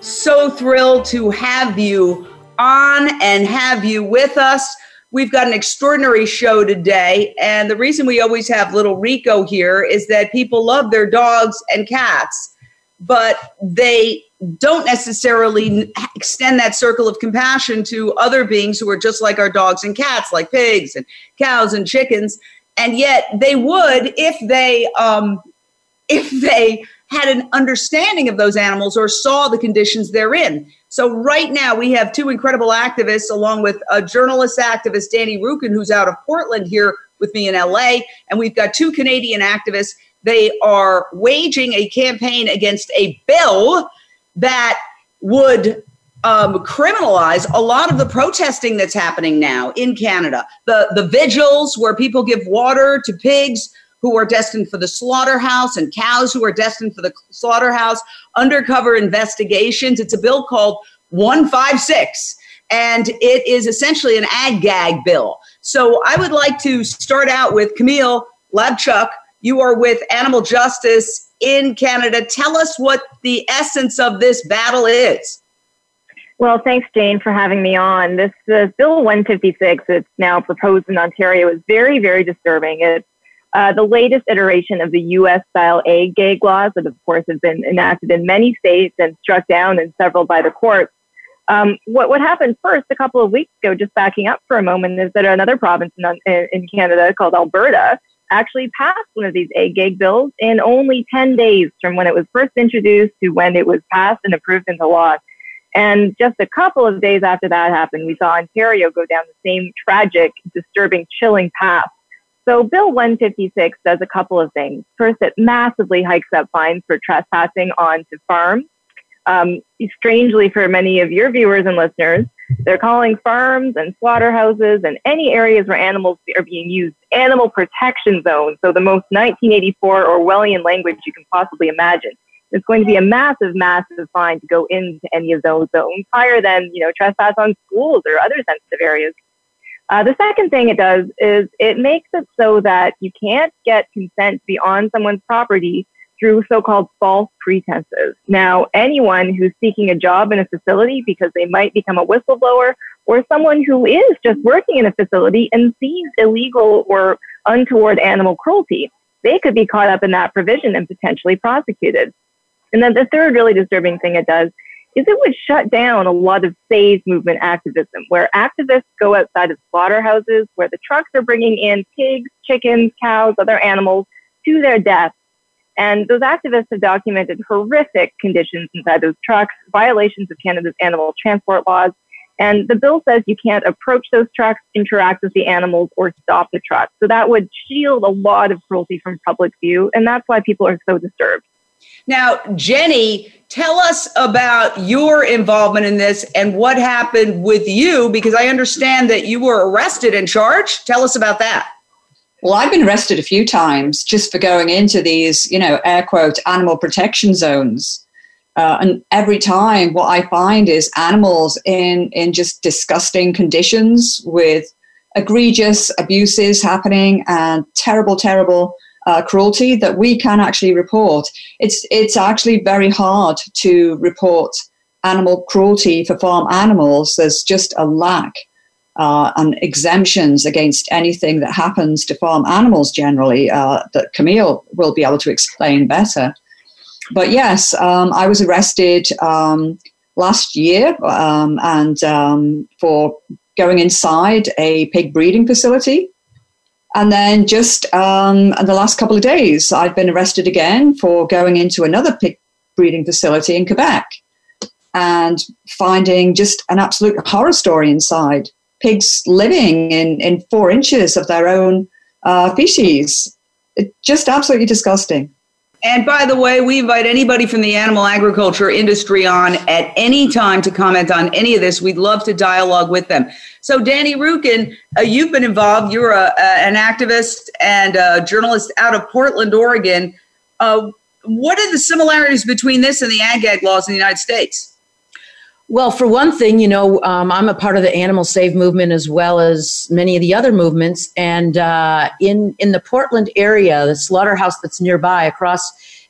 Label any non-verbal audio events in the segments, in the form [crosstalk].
so thrilled to have you on and have you with us. We've got an extraordinary show today. And the reason we always have little Rico here is that people love their dogs and cats, but they don't necessarily extend that circle of compassion to other beings who are just like our dogs and cats, like pigs and cows and chickens. And yet they would if they um, if they had an understanding of those animals or saw the conditions they're in. So right now we have two incredible activists, along with a journalist activist, Danny Rukin, who's out of Portland here with me in LA, and we've got two Canadian activists. They are waging a campaign against a bill that would um, criminalize a lot of the protesting that's happening now in Canada. The the vigils where people give water to pigs who are destined for the slaughterhouse and cows who are destined for the slaughterhouse, undercover investigations. It's a bill called 156, and it is essentially an ag gag bill. So I would like to start out with Camille Labchuk. You are with Animal Justice in Canada. Tell us what the essence of this battle is. Well, thanks, Jane, for having me on. This uh, Bill 156, it's now proposed in Ontario, is very, very disturbing. It uh, the latest iteration of the U.S. style ag gag laws that, of course, have been enacted in many states and struck down in several by the courts. Um, what, what happened first a couple of weeks ago, just backing up for a moment, is that another province in, in Canada called Alberta actually passed one of these ag gag bills in only 10 days from when it was first introduced to when it was passed and approved into law. And just a couple of days after that happened, we saw Ontario go down the same tragic, disturbing, chilling path so Bill 156 does a couple of things. First, it massively hikes up fines for trespassing onto farms. Um, strangely, for many of your viewers and listeners, they're calling farms and slaughterhouses and any areas where animals are being used animal protection zones. So the most 1984 Orwellian language you can possibly imagine. It's going to be a massive, massive fine to go into any of those zones, higher than you know trespass on schools or other sensitive areas. Uh, the second thing it does is it makes it so that you can't get consent beyond someone's property through so-called false pretenses. Now, anyone who's seeking a job in a facility because they might become a whistleblower or someone who is just working in a facility and sees illegal or untoward animal cruelty, they could be caught up in that provision and potentially prosecuted. And then the third really disturbing thing it does is it would shut down a lot of save movement activism, where activists go outside of slaughterhouses, where the trucks are bringing in pigs, chickens, cows, other animals to their death. And those activists have documented horrific conditions inside those trucks, violations of Canada's animal transport laws. And the bill says you can't approach those trucks, interact with the animals, or stop the truck. So that would shield a lot of cruelty from public view. And that's why people are so disturbed. Now, Jenny, tell us about your involvement in this and what happened with you, because I understand that you were arrested and charged. Tell us about that. Well, I've been arrested a few times just for going into these, you know, air quote, animal protection zones. Uh, and every time, what I find is animals in, in just disgusting conditions with egregious abuses happening and terrible, terrible uh, cruelty that we can actually report. It's it's actually very hard to report animal cruelty for farm animals. There's just a lack uh, and exemptions against anything that happens to farm animals generally uh, that Camille will be able to explain better. But yes, um, I was arrested um, last year um, and um, for going inside a pig breeding facility and then just um, in the last couple of days, I've been arrested again for going into another pig breeding facility in Quebec and finding just an absolute horror story inside. Pigs living in, in four inches of their own uh, feces. It's just absolutely disgusting. And by the way, we invite anybody from the animal agriculture industry on at any time to comment on any of this. We'd love to dialogue with them. So, Danny Rukin, uh, you've been involved. You're a, an activist and a journalist out of Portland, Oregon. Uh, what are the similarities between this and the ag gag laws in the United States? Well, for one thing, you know, um, I'm a part of the Animal Save movement as well as many of the other movements. And uh, in in the Portland area, the slaughterhouse that's nearby, across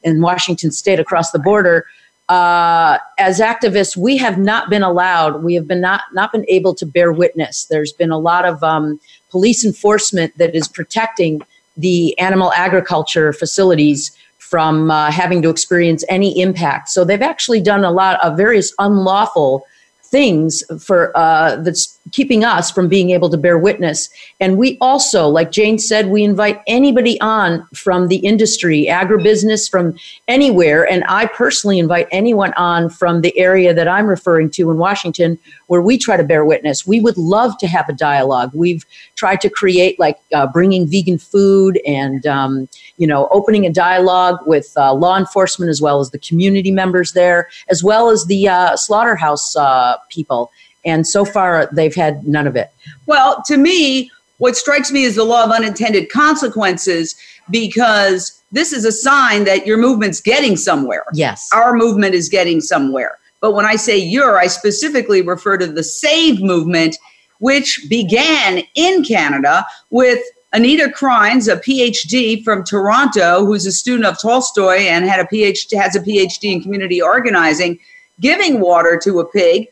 in Washington State, across the border, uh, as activists, we have not been allowed. We have been not not been able to bear witness. There's been a lot of um, police enforcement that is protecting the animal agriculture facilities from uh, having to experience any impact. So they've actually done a lot of various unlawful things for uh, that's keeping us from being able to bear witness. And we also, like Jane said, we invite anybody on from the industry, agribusiness, from anywhere. And I personally invite anyone on from the area that I'm referring to in Washington, where we try to bear witness. We would love to have a dialogue. We've tried to create like uh, bringing vegan food and, um, you know, opening a dialogue with uh, law enforcement as well as the community members there, as well as the uh, slaughterhouse uh, people. And so far, they've had none of it. Well, to me, what strikes me is the law of unintended consequences because this is a sign that your movement's getting somewhere. Yes. Our movement is getting somewhere. But when I say your, I specifically refer to the SAVE movement, which began in Canada with Anita Krajnc, a PhD from Toronto, who's a student of Tolstoy and had a PhD, has a PhD in community organizing, giving water to a pig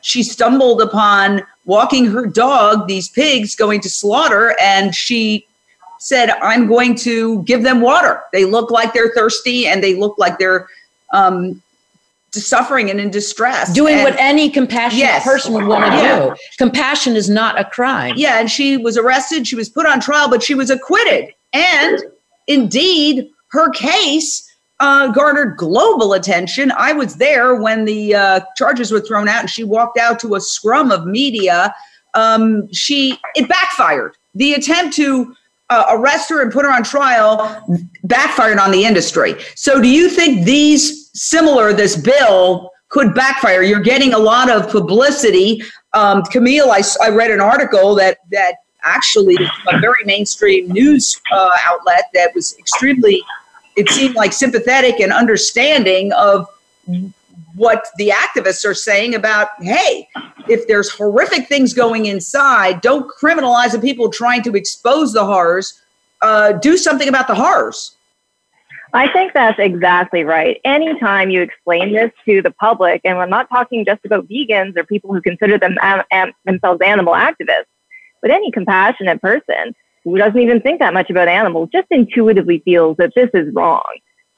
she stumbled upon walking her dog, these pigs going to slaughter, and she said, I'm going to give them water. They look like they're thirsty and they look like they're um, suffering and in distress. Doing and, what any compassionate yes, person would want to yeah. do. Compassion is not a crime. Yeah, and she was arrested, she was put on trial, but she was acquitted. And indeed, her case uh, garnered global attention. I was there when the uh, charges were thrown out, and she walked out to a scrum of media. Um, she it backfired. The attempt to uh, arrest her and put her on trial backfired on the industry. So, do you think these similar this bill could backfire? You're getting a lot of publicity. Um, Camille, I, I read an article that that actually a very mainstream news uh, outlet that was extremely it seemed like sympathetic and understanding of what the activists are saying about hey if there's horrific things going inside don't criminalize the people trying to expose the horrors uh, do something about the horrors I think that's exactly right. Anytime you explain this to the public, and I'm not talking just about vegans or people who consider them am, am, themselves animal activists, but any compassionate person, who doesn't even think that much about animals just intuitively feels that this is wrong,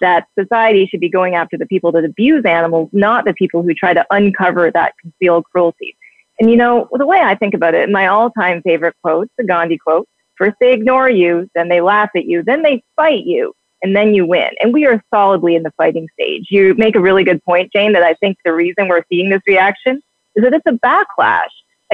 that society should be going after the people that abuse animals, not the people who try to uncover that concealed cruelty. And you know, the way I think about it, my all time favorite quote, the Gandhi quote, first they ignore you, then they laugh at you, then they fight you, and then you win. And we are solidly in the fighting stage. You make a really good point, Jane, that I think the reason we're seeing this reaction is that it's a backlash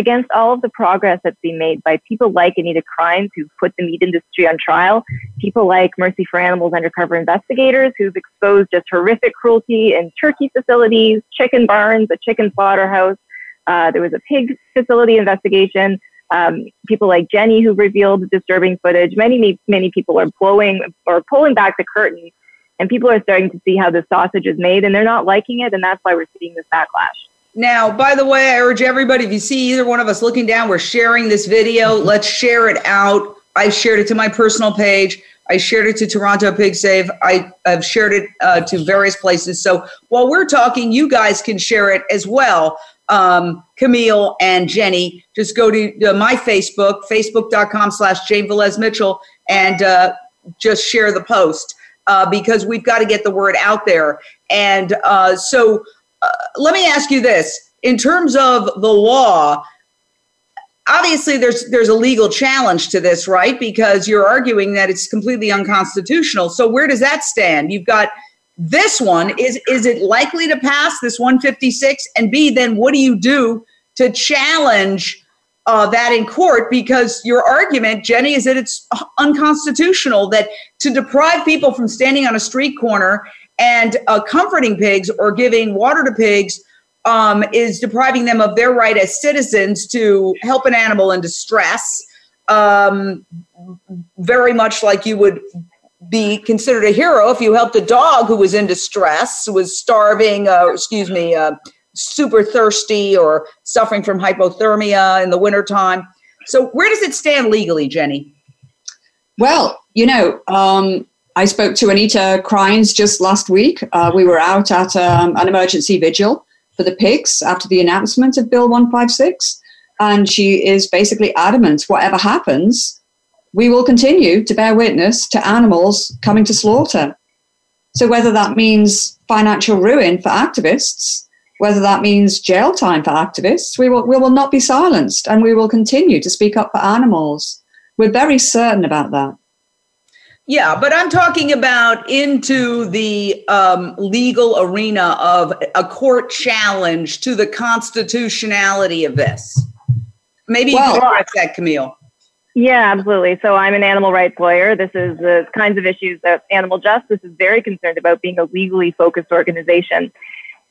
against all of the progress that's been made by people like Anita Krajnc, who've put the meat industry on trial, people like Mercy for Animals undercover investigators, who've exposed just horrific cruelty in turkey facilities, chicken barns, a chicken slaughterhouse. Uh, there was a pig facility investigation. Um, people like Jenny, who revealed disturbing footage. Many, many people are blowing or pulling back the curtain, and people are starting to see how the sausage is made, and they're not liking it, and that's why we're seeing this backlash. Now, by the way, I urge everybody if you see either one of us looking down, we're sharing this video. Mm-hmm. Let's share it out. I've shared it to my personal page. I shared it to Toronto Pig Save. I, have shared it uh, to various places. So while we're talking, you guys can share it as well. Um, Camille and Jenny, just go to uh, my Facebook, facebook.com slash Jane Velez Mitchell, and uh, just share the post uh, because we've got to get the word out there. And uh, so uh, let me ask you this. In terms of the law obviously there's there's a legal challenge to this right? Because you're arguing that it's completely unconstitutional. So where does that stand? You've got this one. Is is it likely to pass this 156 and b then what do you do to challenge uh, that in court? Because your argument, Jenny, is that it's unconstitutional that to deprive people from standing on a street corner and uh, comforting pigs or giving water to pigs um, is depriving them of their right as citizens to help an animal in distress. Um, very much like you would be considered a hero if you helped a dog who was in distress, was starving, uh, excuse me, uh, super thirsty or suffering from hypothermia in the wintertime. So, where does it stand legally, Jenny? Well, you know, um, I spoke to Anita Krajnc just last week. Uh, we were out at um, an emergency vigil for the pigs after the announcement of Bill 156. And she is basically adamant whatever happens, we will continue to bear witness to animals coming to slaughter. So, whether that means financial ruin for activists, whether that means jail time for activists, we will, we will not be silenced and we will continue to speak up for animals. We're very certain about that. Yeah, but I'm talking about into the um, legal arena of a court challenge to the constitutionality of this. Maybe well, you can address that, Camille. Yeah, absolutely. So I'm an animal rights lawyer. This is the kinds of issues that Animal Justice is very concerned about being a legally focused organization.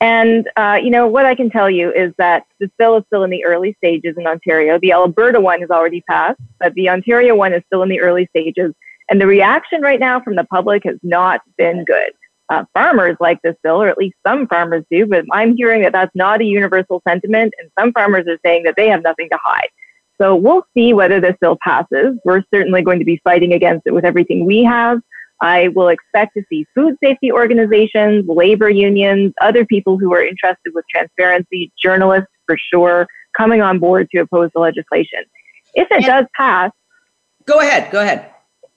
And, uh, you know, what I can tell you is that this bill is still in the early stages in Ontario. The Alberta one has already passed, but the Ontario one is still in the early stages. And the reaction right now from the public has not been good. Uh, farmers like this bill, or at least some farmers do, but I'm hearing that that's not a universal sentiment, and some farmers are saying that they have nothing to hide. So we'll see whether this bill passes. We're certainly going to be fighting against it with everything we have. I will expect to see food safety organizations, labor unions, other people who are interested with transparency, journalists for sure, coming on board to oppose the legislation. If it does pass, go ahead, go ahead.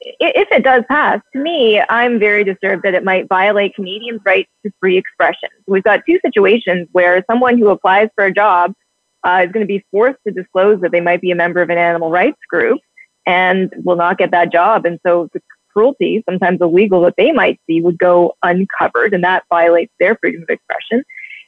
If it does pass, to me, I'm very disturbed that it might violate Canadians' rights to free expression. We've got two situations where someone who applies for a job uh, is going to be forced to disclose that they might be a member of an animal rights group and will not get that job. And so the cruelty, sometimes illegal, that they might see would go uncovered, and that violates their freedom of expression.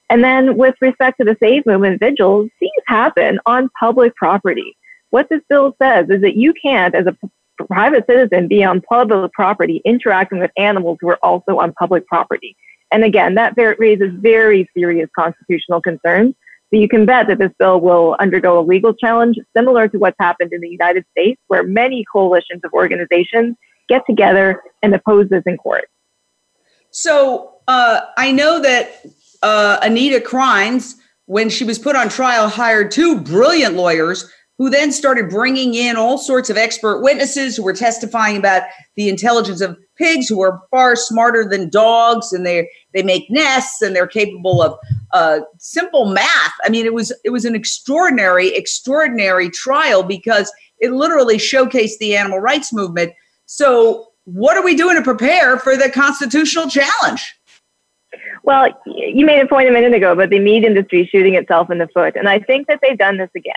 And then with respect to the Save Movement vigils, these happen on public property. What this bill says is that you can't, as a private citizen, be on public property interacting with animals who are also on public property. And again, that raises very serious constitutional concerns. So you can bet that this bill will undergo a legal challenge similar to what's happened in the United States, where many coalitions of organizations get together and oppose this in court. So uh, I know that uh, Anita Krajnc, when she was put on trial, hired two brilliant lawyers who then started bringing in all sorts of expert witnesses who were testifying about the intelligence of pigs who are far smarter than dogs and they they make nests and they're capable of uh, simple math i mean it was it was an extraordinary extraordinary trial because it literally showcased the animal rights movement so what are we doing to prepare for the constitutional challenge well, you made a point a minute ago about the meat industry shooting itself in the foot. And I think that they've done this again.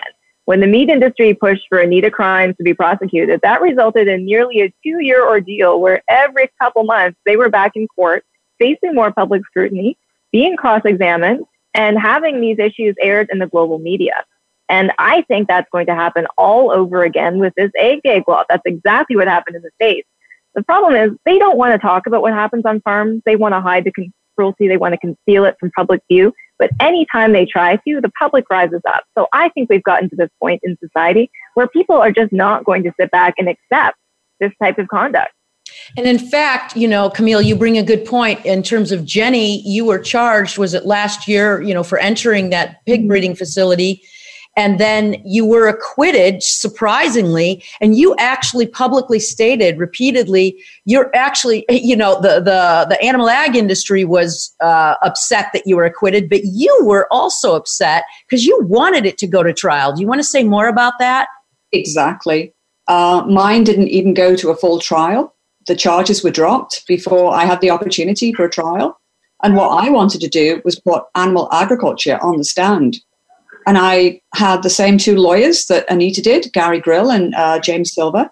When the meat industry pushed for Anita Krajnc to be prosecuted, that resulted in nearly a two year ordeal where every couple months they were back in court facing more public scrutiny, being cross examined, and having these issues aired in the global media. And I think that's going to happen all over again with this ag gag law. That's exactly what happened in the States. The problem is they don't want to talk about what happens on farms. They want to hide the cruelty. They want to conceal it from public view. But anytime they try to, the public rises up. So I think we've gotten to this point in society where people are just not going to sit back and accept this type of conduct. And in fact, you know, Camille, you bring a good point in terms of Jenny. You were charged, was it last year, you know, for entering that pig mm-hmm. breeding facility and then you were acquitted surprisingly and you actually publicly stated repeatedly you're actually [laughs] you know the the the animal ag industry was uh, upset that you were acquitted but you were also upset because you wanted it to go to trial. Do you want to say more about that? Exactly. Uh, mine didn't even go to a full trial. The charges were dropped before i had the opportunity for a trial. And what i wanted to do was put animal agriculture on the stand and I had the same two lawyers that Anita did, Gary Grill and uh, James Silver.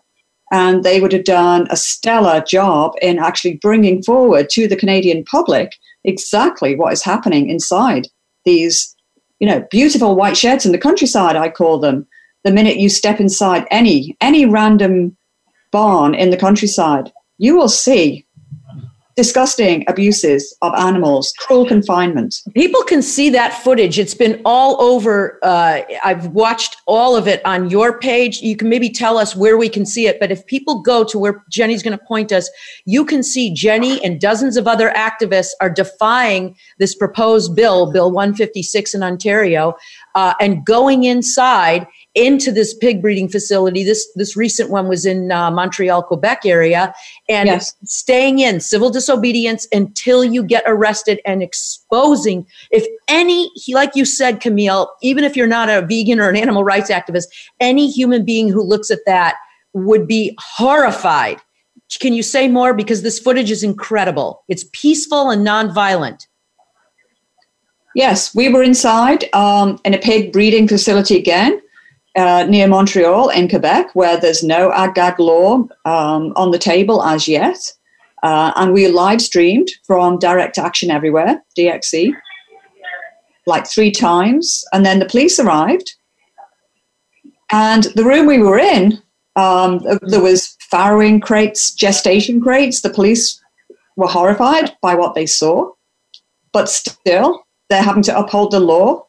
And they would have done a stellar job in actually bringing forward to the Canadian public exactly what is happening inside these, you know, beautiful white sheds in the countryside, I call them. the minute you step inside any any random barn in the countryside, you will see disgusting abuses of animals, cruel confinement. People can see that footage. It's been all over. Uh, I've watched all of it on your page. You can maybe tell us where we can see it. But if people go to where Jenny's going to point us, you can see Jenny and dozens of other activists are defying this proposed bill, Bill 156 in Ontario, uh, and going inside into this pig breeding facility. This this recent one was in uh, Montreal, Quebec area, and yes. staying in civil disobedience until you get arrested and exposing. If any, like you said, Camille, even if you're not a vegan or an animal rights activist, any human being who looks at that would be horrified. Can you say more? Because this footage is incredible. It's peaceful and nonviolent. Yes, we were inside um, in a pig breeding facility again uh, near Montreal in Quebec, where there's no ag-gag law um, on the table as yet. Uh, and we live streamed from Direct Action Everywhere, DXE, like three times. And then the police arrived. And the room we were in, um, there was farrowing crates, gestation crates. The police were horrified by what they saw. But still, they're having to uphold the law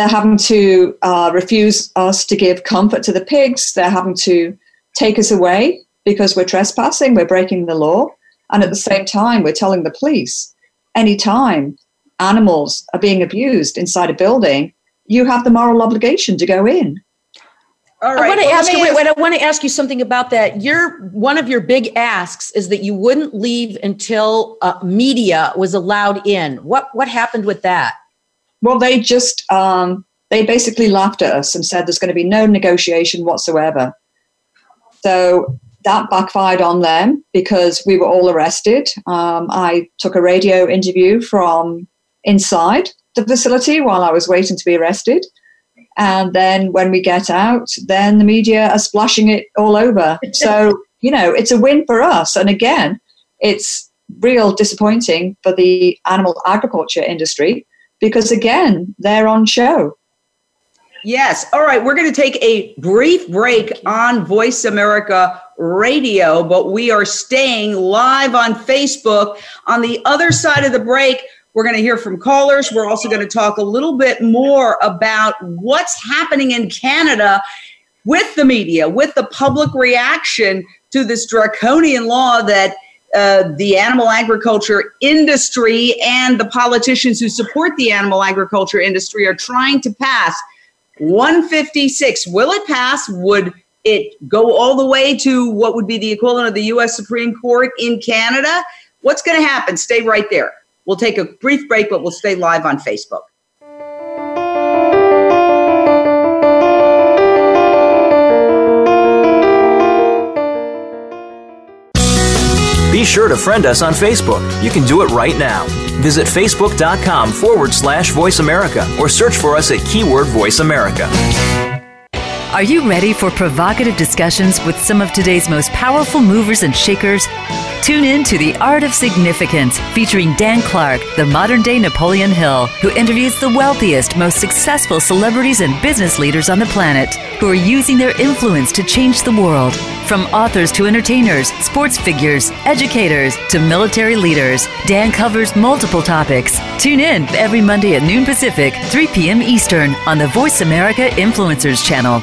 they're having to uh, refuse us to give comfort to the pigs. They're having to take us away because we're trespassing, we're breaking the law. And at the same time, we're telling the police anytime animals are being abused inside a building, you have the moral obligation to go in. All right. I want to well, ask you. Wait, wait, I want to ask you something about that. Your one of your big asks is that you wouldn't leave until uh, media was allowed in. What what happened with that? Well, they just um, they basically laughed at us and said there's going to be no negotiation whatsoever. So that backfired on them because we were all arrested. Um, I took a radio interview from inside the facility while I was waiting to be arrested. And then when we get out, then the media are splashing it all over. So, [laughs] you know, it's a win for us. And again, it's real disappointing for the animal agriculture industry because again, they're on show. Yes. All right. We're going to take a brief break on Voice America Radio, but we are staying live on Facebook. On the other side of the break, we're going to hear from callers. We're also going to talk a little bit more about what's happening in Canada with the media, with the public reaction to this draconian law that uh, the animal agriculture industry and the politicians who support the animal agriculture industry are trying to pass 156. Will it pass? Would it go all the way to what would be the equivalent of the U.S. Supreme Court in Canada? What's going to happen? Stay right there. We'll take a brief break, but we'll stay live on Facebook. Sure to friend us on Facebook. You can do it right now. Visit facebook.com forward slash voice America or search for us at keyword voice America. Are you ready for provocative discussions with some of today's most powerful movers and shakers? Tune in to The Art of Significance, featuring Dan Clark, the modern day Napoleon Hill, who interviews the wealthiest, most successful celebrities and business leaders on the planet who are using their influence to change the world. From authors to entertainers, sports figures, educators to military leaders, Dan covers multiple topics. Tune in every Monday at noon Pacific, 3 p.m. Eastern on the Voice America Influencers channel.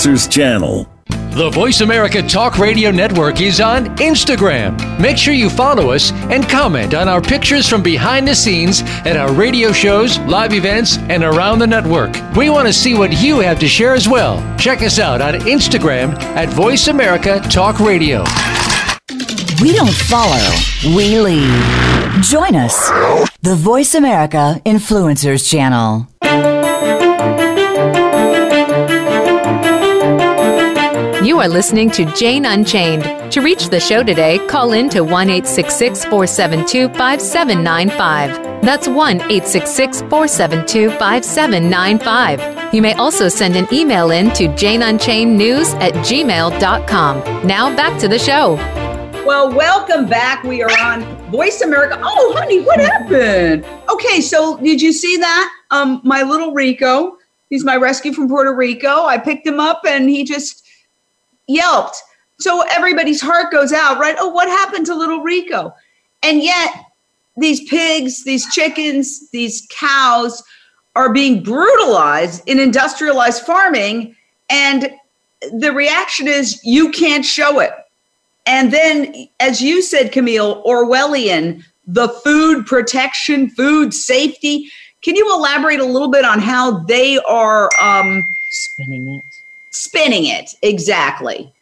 Influencers channel. The Voice America Talk Radio Network is on Instagram. Make sure you follow us and comment on our pictures from behind the scenes at our radio shows, live events, and around the network. We want to see what you have to share as well. Check us out on Instagram at Voice America Talk Radio. We don't follow, we lead. Join us, the Voice America Influencers Channel. You are listening to Jane Unchained. To reach the show today, call in to 1 472 5795. That's 1 472 5795. You may also send an email in to janeunchainednews at gmail.com. Now back to the show. Well, welcome back. We are on Voice America. Oh, honey, what happened? Okay, so did you see that? Um, my little Rico, he's my rescue from Puerto Rico. I picked him up and he just yelped. So everybody's heart goes out, right? Oh, what happened to little Rico? And yet, these pigs, these chickens, these cows are being brutalized in industrialized farming. And the reaction is you can't show it. And then, as you said, Camille, Orwellian, the food protection, food safety. Can you elaborate a little bit on how they are um, spinning it? Spinning it. Exactly.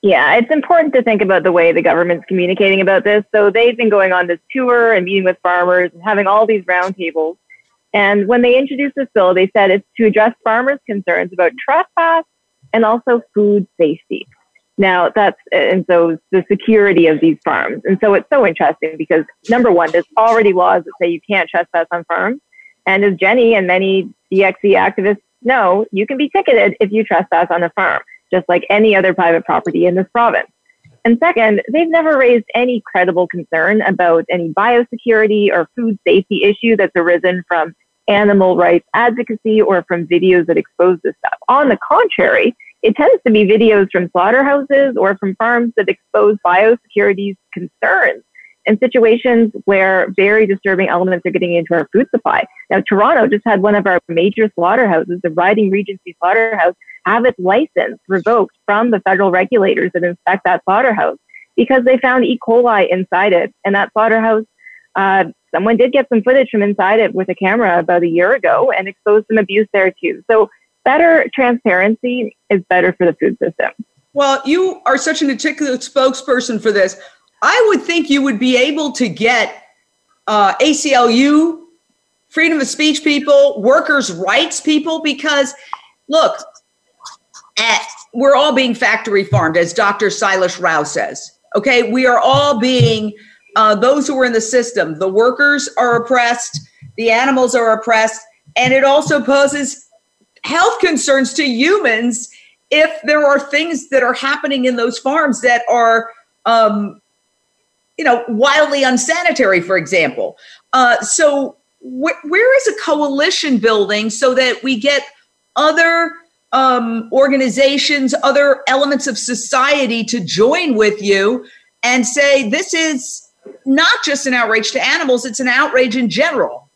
Yeah it's important to think about the way the government's communicating about this. So they've been going on this tour and meeting with farmers and having all these roundtables and when they introduced this bill they said it's to address farmers concerns about trespass and also food safety. Now that's and so the security of these farms. And so it's so interesting because number one there's already laws that say you can't trespass on farms. And as jenny and many DXE activists no, you can be ticketed if you trespass on a farm, just like any other private property in this province. And second, they've never raised any credible concern about any biosecurity or food safety issue that's arisen from animal rights advocacy or from videos that expose this stuff. On the contrary, it tends to be videos from slaughterhouses or from farms that expose biosecurity concerns and situations where very disturbing elements are getting into our food supply. Now, Toronto just had one of our major slaughterhouses, the Ryding Regency Slaughterhouse, have its license revoked from the federal regulators that inspect that slaughterhouse because they found E. coli inside it. And that slaughterhouse, uh, someone did get some footage from inside it with a camera about a year ago and exposed some abuse there too. So, better transparency is better for the food system. Well, you are such an articulate spokesperson for this. I would think you would be able to get uh, ACLU, freedom of speech people, workers' rights people, because look, at, we're all being factory farmed, as Dr. Sailesh Rao says. Okay, we are all being uh, those who are in the system. The workers are oppressed, the animals are oppressed, and it also poses health concerns to humans if there are things that are happening in those farms that are um, you know, wildly unsanitary, for example. Uh, so, wh- where is a coalition building so that we get other um, organizations, other elements of society to join with you and say this is not just an outrage to animals, it's an outrage in general?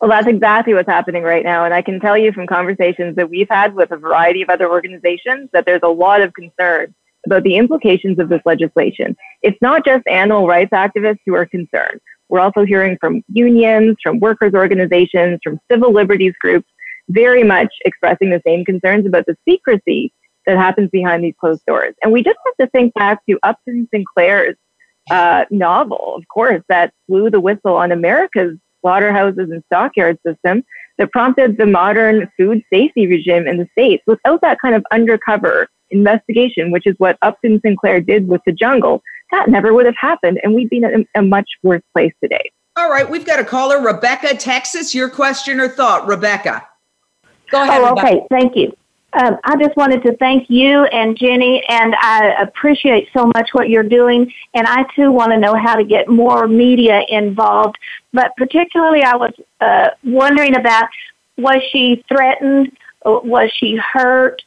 Well, that's exactly what's happening right now. And I can tell you from conversations that we've had with a variety of other organizations that there's a lot of concern about the implications of this legislation. It's not just animal rights activists who are concerned. We're also hearing from unions, from workers' organizations, from civil liberties groups, very much expressing the same concerns about the secrecy that happens behind these closed doors. And we just have to think back to Upton Sinclair's uh, novel, of course, that blew the whistle on America's slaughterhouses and stockyard system that prompted the modern food safety regime in the States. Without that kind of undercover investigation, which is what Upton Sinclair did with the jungle, that never would have happened, and we'd be in a, a much worse place today. All right, we've got a caller, Rebecca, Texas. Your question or thought, Rebecca? Go ahead. Oh, okay. Thank you. Um, I just wanted to thank you and Jenny, and I appreciate so much what you're doing. And I too want to know how to get more media involved. But particularly, I was uh, wondering about was she threatened? Was she hurt?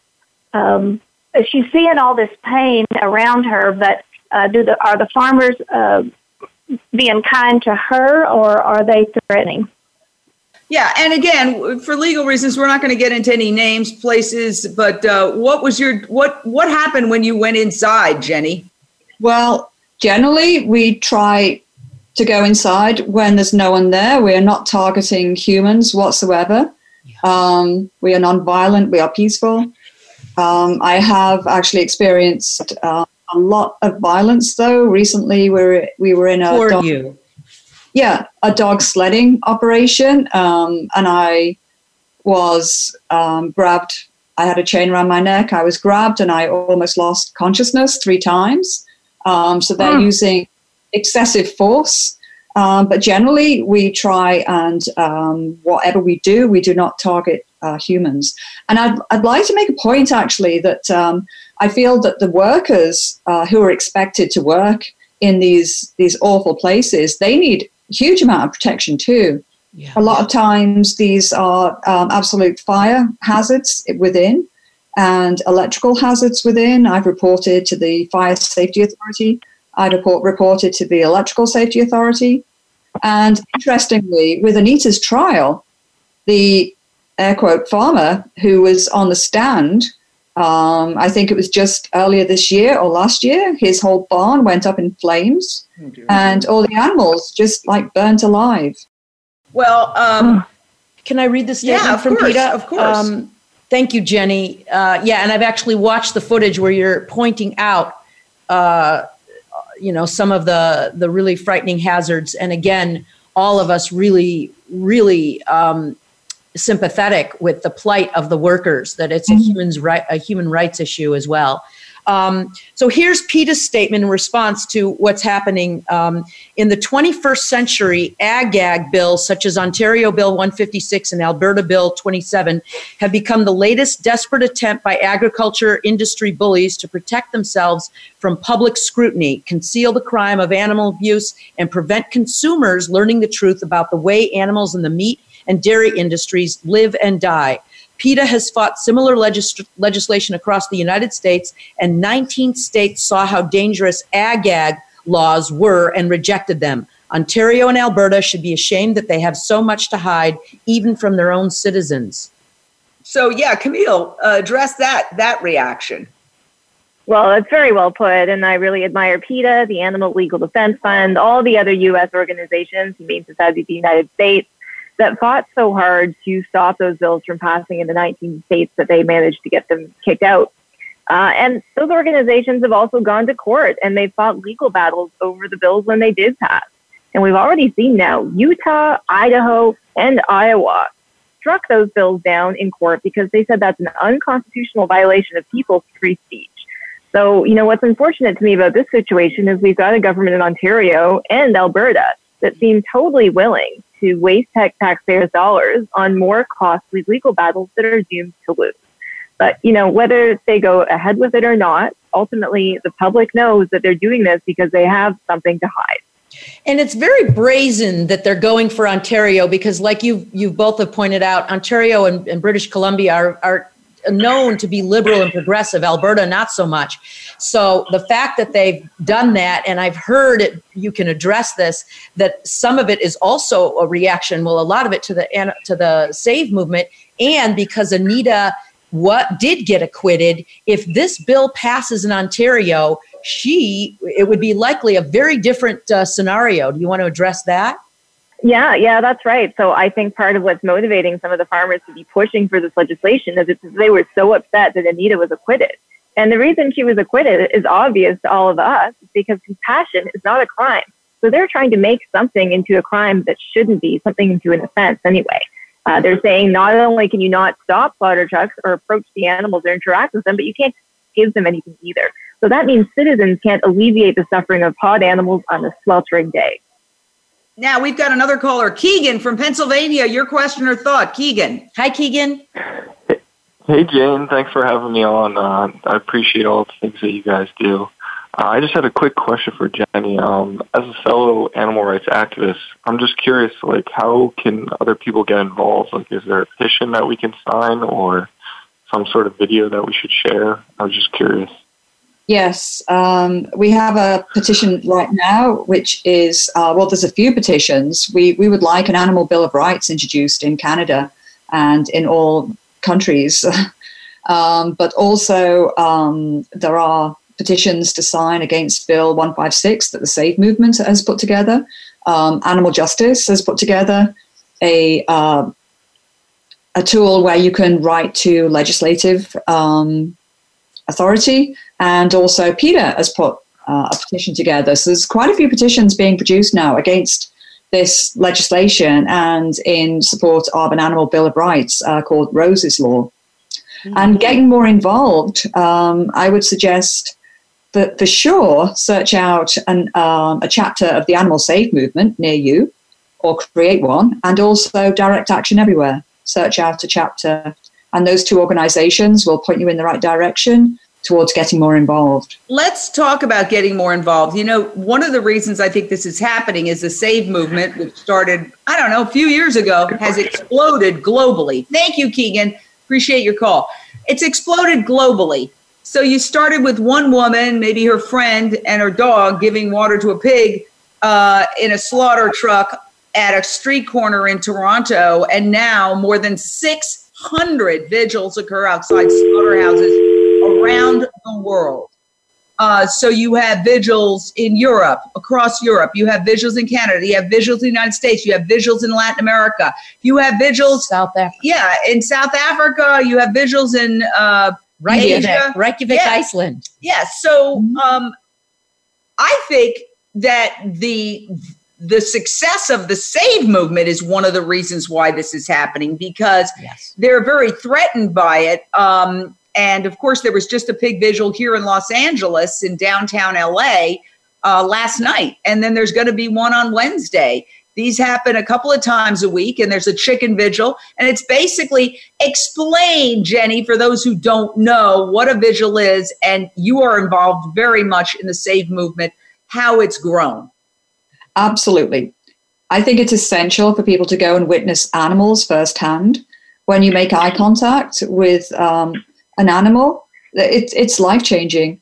Um, she's seeing all this pain around her, but uh, do the are the farmers uh, being kind to her, or are they threatening? Yeah, and again, for legal reasons, we're not going to get into any names, places. But uh, what was your what what happened when you went inside, Jenny? Well, generally, we try to go inside when there's no one there. We are not targeting humans whatsoever. Um, we are non-violent. We are peaceful. Um, I have actually experienced uh, a lot of violence, though. Recently, we were, we were in a For dog, you. yeah a dog sledding operation, um, and I was um, grabbed I had a chain around my neck. I was grabbed and I almost lost consciousness three times. Um, so they're mm. using excessive force. Um, but generally, we try and um, whatever we do, we do not target uh, humans. And I'd, I'd like to make a point actually that um, I feel that the workers uh, who are expected to work in these these awful places, they need a huge amount of protection too. Yeah. A lot of times, these are um, absolute fire hazards within and electrical hazards within. I've reported to the Fire Safety Authority. I've report, reported to the Electrical Safety Authority. And interestingly, with Anita's trial, the air quote farmer who was on the stand, um, I think it was just earlier this year or last year, his whole barn went up in flames oh and all the animals just like burnt alive. Well, um, can I read the statement yeah, from course, PETA? Of course. Um, thank you, Jenny. Uh, yeah, and I've actually watched the footage where you're pointing out, uh, you know, some of the the really frightening hazards. And again, all of us really, really um, sympathetic with the plight of the workers. That it's mm-hmm. a human's right, a human rights issue as well. Um, so here's PETA's statement in response to what's happening um, in the 21st century. Ag-gag bills such as Ontario Bill 156 and Alberta Bill 27 have become the latest desperate attempt by agriculture industry bullies to protect themselves from public scrutiny, conceal the crime of animal abuse, and prevent consumers learning the truth about the way animals in the meat and dairy industries live and die. PETA has fought similar legis- legislation across the United States, and 19 states saw how dangerous ag-gag laws were and rejected them. Ontario and Alberta should be ashamed that they have so much to hide, even from their own citizens. So, yeah, Camille, uh, address that that reaction. Well, it's very well put, and I really admire PETA, the Animal Legal Defense Fund, all the other U.S. organizations, Humane Society of the United States, that fought so hard to stop those bills from passing in the 19 states that they managed to get them kicked out. Uh, and those organizations have also gone to court and they fought legal battles over the bills when they did pass. And we've already seen now Utah, Idaho, and Iowa struck those bills down in court because they said that's an unconstitutional violation of people's free speech. So, you know, what's unfortunate to me about this situation is we've got a government in Ontario and Alberta that seem totally willing to waste taxpayers' dollars on more costly legal battles that are doomed to lose. But, you know, whether they go ahead with it or not, ultimately the public knows that they're doing this because they have something to hide. And it's very brazen that they're going for Ontario because, like you you both have pointed out, Ontario and, and British Columbia are, are known to be liberal and progressive. Alberta, not so much. So the fact that they've done that, and I've heard it, you can address this, that some of it is also a reaction. Well, a lot of it to the to the Save movement, and because Anita what did get acquitted if this bill passes in ontario she it would be likely a very different uh, scenario do you want to address that yeah, yeah, that's right. So I think part of what's motivating some of the farmers to be pushing for this legislation is that they were so upset that Anita was acquitted. And the reason she was acquitted is obvious to all of us because compassion is not a crime. So they're trying to make something into a crime that shouldn't be, something into an offense anyway. Uh, they're saying not only can you not stop slaughter trucks or approach the animals or interact with them, but you can't give them anything either. So that means citizens can't alleviate the suffering of hot animals on a sweltering day. Now we've got another caller, Keegan from Pennsylvania. Your question or thought, Keegan? Hi, Keegan. Hey, Jane. Thanks for having me on. Uh, I appreciate all the things that you guys do. Uh, I just had a quick question for Jenny. Um, as a fellow animal rights activist, I'm just curious, like, how can other people get involved? Like, is there a petition that we can sign or some sort of video that we should share? I was just curious. Yes, um, we have a petition right now, which is uh, well, there's a few petitions. We we would like an animal bill of rights introduced in Canada and in all countries, [laughs] um, but also um, there are petitions to sign against Bill 156 that the Save movement has put together. Um, animal Justice has put together a uh, a tool where you can write to legislative um, authority and also PETA has put uh, a petition together. So there's quite a few petitions being produced now against this legislation and in support of an animal bill of rights uh, called Rose's Law. Mm-hmm. And getting more involved, um, I would suggest that for sure search out an, um, a chapter of the Animal Save movement near you or create one, and also Direct Action Everywhere. Search out a chapter, and those two organizations will point you in the right direction towards getting more involved. Let's talk about getting more involved. You know, one of the reasons I think this is happening is the SAVE movement, which started, I don't know, a few years ago, has exploded globally. Thank you, Keegan. Appreciate your call. It's exploded globally. So you started with one woman, maybe her friend and her dog, giving water to a pig uh, in a slaughter truck at a street corner in Toronto. And now more than 600 vigils occur outside slaughterhouses around the world. Uh, so you have vigils in Europe, across Europe. You have vigils in Canada. You have vigils in the United States. You have vigils in Latin America. You have vigils South Africa. Yeah, in South Africa. You have vigils in uh, Reykjavik, Asia. Reykjavik, Yeah. Iceland. Yeah. So um, I think that the the success of the save movement is one of the reasons why this is happening because they're very threatened by it. Um, and of course, there was just a pig vigil here in Los Angeles in downtown LA uh, last night, and then there's going to be one on Wednesday. These happen a couple of times a week, and there's a chicken vigil. And it's basically explain, Jenny, for those who don't know what a vigil is, and you are involved very much in the save movement, how it's grown. Absolutely. I think it's essential for people to go and witness animals firsthand. When you make eye contact with um, an animal, it, it's life changing.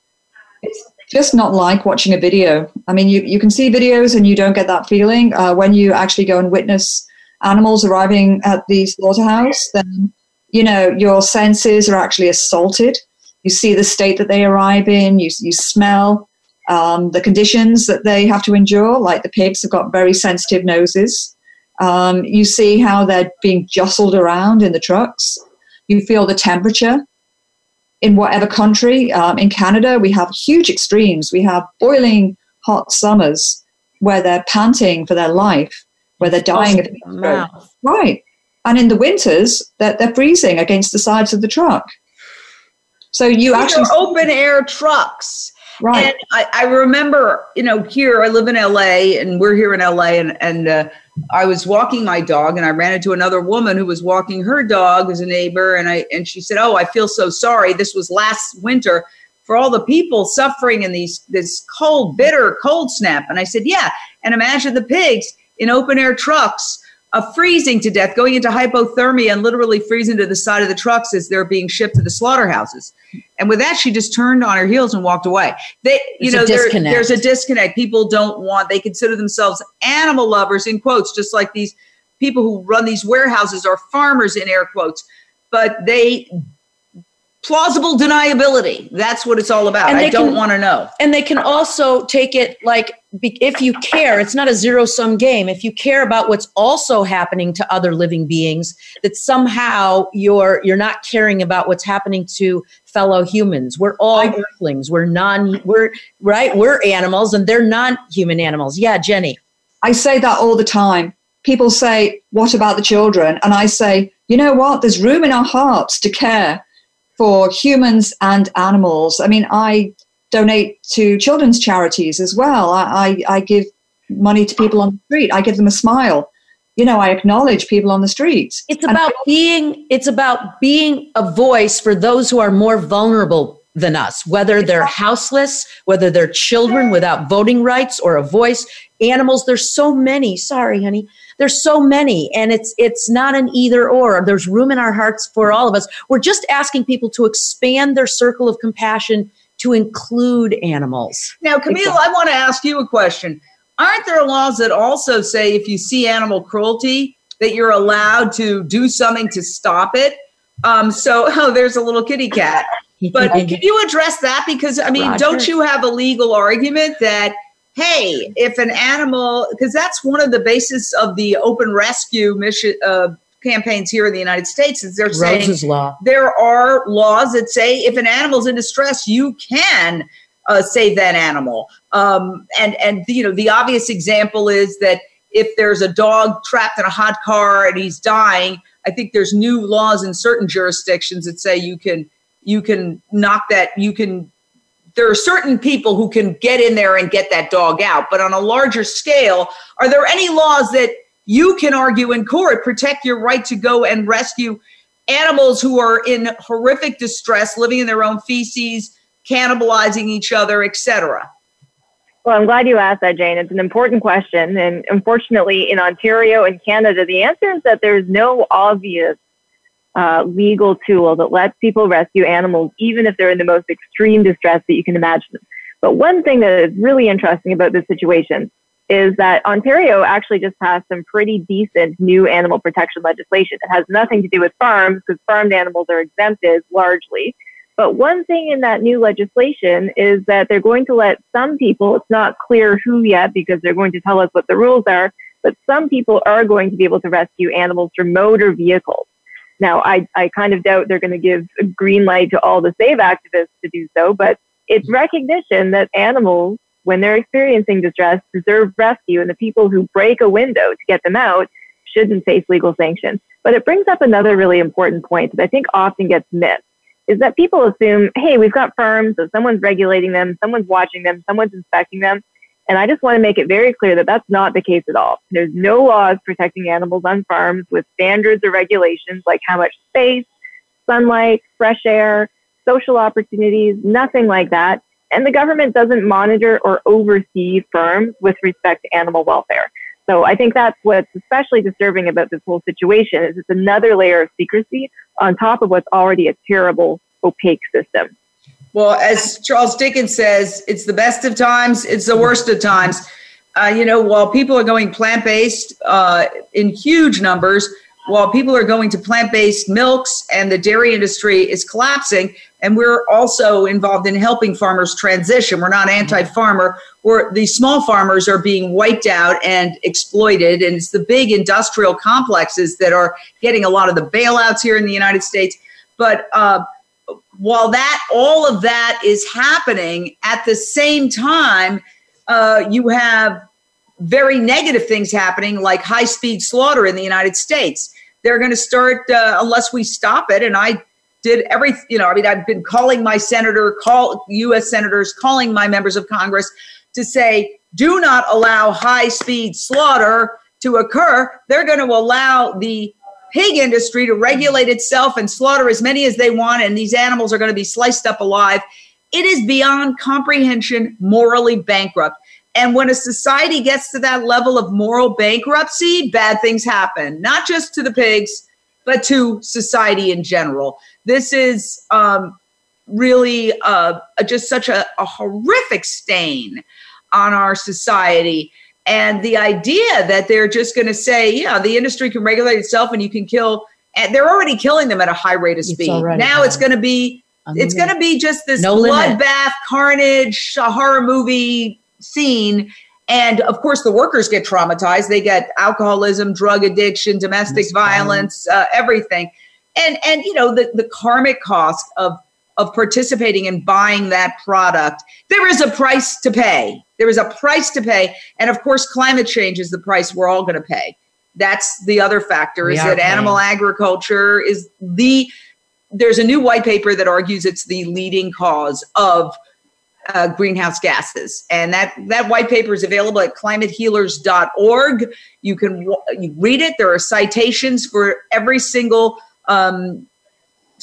It's just not like watching a video. I mean, you, you can see videos and you don't get that feeling. Uh, when you actually go and witness animals arriving at the slaughterhouse, then, you know, your senses are actually assaulted. You see the state that they arrive in, you, you smell um, the conditions that they have to endure, like the pigs have got very sensitive noses. Um, you see how they're being jostled around in the trucks. You feel the temperature in whatever country. Um, in Canada, we have huge extremes. We have boiling hot summers where they're panting for their life, where they're dying of heat stroke. Right. And in the winters, they're, they're freezing against the sides of the truck. So you These actually open air trucks. Right. And I, I remember, you know, here I live in LA and we're here in LA and, and uh, I was walking my dog and I ran into another woman who was walking her dog as a neighbor and I and she said, "Oh, I feel so sorry. This was last winter for all the people suffering in these this cold, bitter cold snap." And I said, "Yeah, and imagine the pigs in open air trucks uh, freezing to death, going into hypothermia and literally freezing to the side of the trucks as they're being shipped to the slaughterhouses. And with that, she just turned on her heels and walked away. They, you There's a know, there- disconnect. there's a disconnect. People don't want, they consider themselves animal lovers in quotes, just like these people who run these warehouses are farmers in air quotes, but they, plausible deniability. That's what it's all about. And I don't want to know. And they can also take it like if you care, it's not a zero sum game. If you care about what's also happening to other living beings, that somehow you're you're not caring about what's happening to fellow humans. We're all earthlings. We're non. We're right. We're animals, and they're non-human animals. Yeah, Jenny. I say that all the time. People say, What about the children? And I say, You know what? There's room in our hearts to care for humans and animals. I mean, I donate to children's charities as well. I, I, I give money to people on the street, I give them a smile. You know, I acknowledge people on the streets. It's about being it's about being a voice for those who are more vulnerable than us, whether they're houseless, whether they're children without voting rights or a voice, animals, there's so many. Sorry, honey. There's so many and it's it's not an either or. There's room in our hearts for all of us. We're just asking people to expand their circle of compassion to include animals. Now, Camille, I want to ask you a question. Aren't there laws that also say if you see animal cruelty, that you're allowed to do something to stop it? Um, so, [laughs] oh, there's a little kitty cat. [laughs] But can you address that? Because, I mean, don't you have a legal argument that, hey, if an animal, because that's one of the basis of the open rescue mission uh, campaigns here in the United States, is they're saying law. there are laws that say if an animal's in distress, you can uh, save that animal. Um, and and you know the obvious example is that if there's a dog trapped in a hot car and he's dying, I think there's new laws in certain jurisdictions that say you can you can knock that you can there are certain people who can get in there and get that dog out. But on a larger scale, are there any laws that you can argue in court protect your right to go and rescue animals who are in horrific distress, living in their own feces, cannibalizing each other, etc.? Well, I'm glad you asked that, Jane. It's an important question. And unfortunately, in Ontario and Canada, the answer is that there's no obvious uh, legal tool that lets people rescue animals, even if they're in the most extreme distress that you can imagine. But one thing that is really interesting about this situation is that Ontario actually just passed some pretty decent new animal protection legislation. It has nothing to do with farms because farmed animals are exempted largely. But one thing in that new legislation is that they're going to let some people, it's not clear who yet because they're going to tell us what the rules are, but some people are going to be able to rescue animals from motor vehicles. Now, I, I kind of doubt they're going to give a green light to all the save activists to do so, but it's mm-hmm. recognition that animals, when they're experiencing distress, deserve rescue, and the people who break a window to get them out shouldn't face legal sanction. But it brings up another really important point that I think often gets missed is that people assume, hey, we've got firms, so someone's regulating them, someone's watching them, someone's inspecting them. And I just want to make it very clear that that's not the case at all. There's no laws protecting animals on farms with standards or regulations like how much space, sunlight, fresh air, social opportunities, nothing like that. And the government doesn't monitor or oversee firms with respect to animal welfare. So I think that's what's especially disturbing about this whole situation is it's another layer of secrecy on top of what's already a terrible, opaque system. Well, as Charles Dickens says, it's the best of times, it's the worst of times. Uh, you know, while people are going plant based uh, in huge numbers, while people are going to plant based milks and the dairy industry is collapsing, and we're also involved in helping farmers transition. We're not anti farmer, where the small farmers are being wiped out and exploited. And it's the big industrial complexes that are getting a lot of the bailouts here in the United States. But uh, while that all of that is happening at the same time, uh, you have very negative things happening, like high speed slaughter in the United States. They're going to start uh, unless we stop it. And I did every, you know, I mean, I've been calling my senator, call U.S. senators, calling my members of Congress to say, do not allow high speed slaughter to occur. They're going to allow the pig industry to regulate itself and slaughter as many as they want, and these animals are going to be sliced up alive. It is beyond comprehension, morally bankrupt. And when a society gets to that level of moral bankruptcy, bad things happen, not just to the pigs, but to society in general. This is um, really uh, just such a, a horrific stain on our society. And the idea that they're just going to say, yeah, the industry can regulate itself and you can kill, and they're already killing them at a high rate of speed. It's now it's going to be, it's going to be just this no bloodbath, carnage, a horror movie scene. And of course, the workers get traumatized. They get alcoholism, drug addiction, domestic violence, uh, everything. And and you know the the karmic cost of of participating and buying that product, there is a price to pay. There is a price to pay. And of course, climate change is the price we're all going to pay. That's the other factor is that paying. animal agriculture is the, there's a new white paper that argues it's the leading cause of uh, greenhouse gases. And that, that white paper is available at climatehealers.org. You can you read it. There are citations for every single um,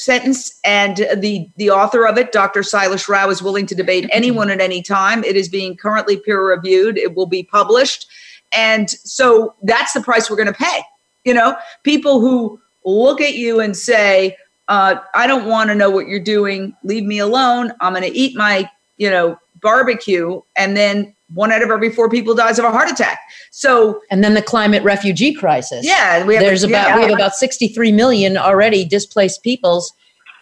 sentence and the the author of it dr Sailesh Rao is willing to debate anyone at any time. It is being currently peer reviewed. It will be published. And so that's the price we're going to pay. You know people who look at you and say uh, i don't want to know what you're doing. Leave me alone. I'm going to eat my you know barbecue and then one out of every four people dies of a heart attack. So, and then the climate refugee crisis. Yeah, we have, there's about yeah. we have about 63 million already displaced peoples,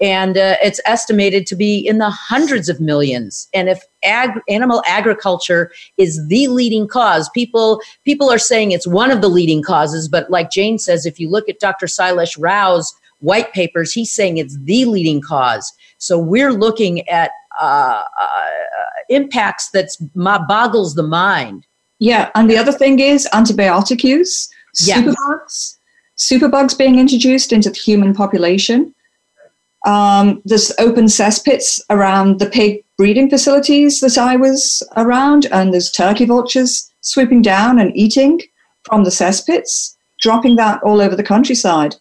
and uh, it's estimated to be in the hundreds of millions. And if ag- animal agriculture is the leading cause, people people are saying it's one of the leading causes. But like Jane says, if you look at Dr. Sailesh Rao's white papers, he's saying it's the leading cause. So we're looking at uh, uh, impacts that boggles the mind. Yeah, and the other thing is antibiotic use, Yeah. superbugs, superbugs being introduced into the human population. Um, there's open cesspits around the pig breeding facilities that I was around, and there's turkey vultures swooping down and eating from the cesspits, dropping that all over the countryside.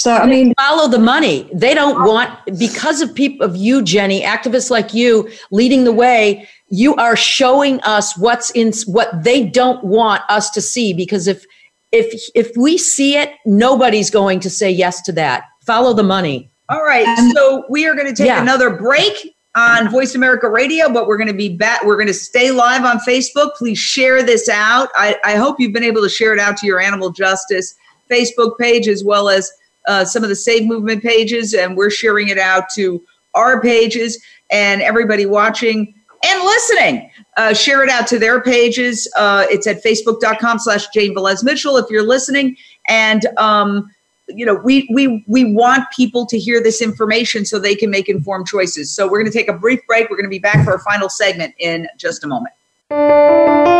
So, I mean, follow the money. They don't want because of people of you, Jenny, activists like you leading the way. You are showing us what's in what they don't want us to see. Because if if if we see it, nobody's going to say yes to that. Follow the money. All right. so we are going to take Yeah. another break on Voice America Radio, but we're going to be back. We're going to stay live on Facebook. Please share this out. I, I hope you've been able to share it out to your animal justice Facebook page as well as uh, some of the Save Movement pages. And we're sharing it out to our pages and everybody watching and listening. Uh, share it out to their pages. Uh, it's at facebook.com slash Jane Velez Mitchell if you're listening. And, um, you know, we, we, we want people to hear this information so they can make informed choices. So we're going to take a brief break. We're going to be back for our final segment in just a moment.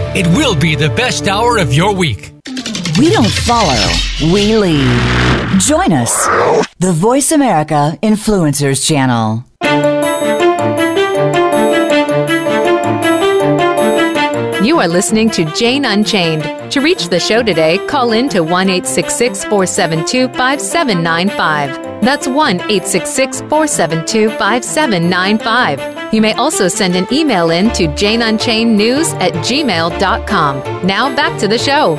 it will be the best hour of your week. We don't follow, we lead. Join us, the Voice America Influencers Channel. You are listening to Jane Unchained. To reach the show today, call in to 1 866 472 5795. That's 1 866 472 5795. You may also send an email in to janeunchainednews at gmail.com. Now back to the show.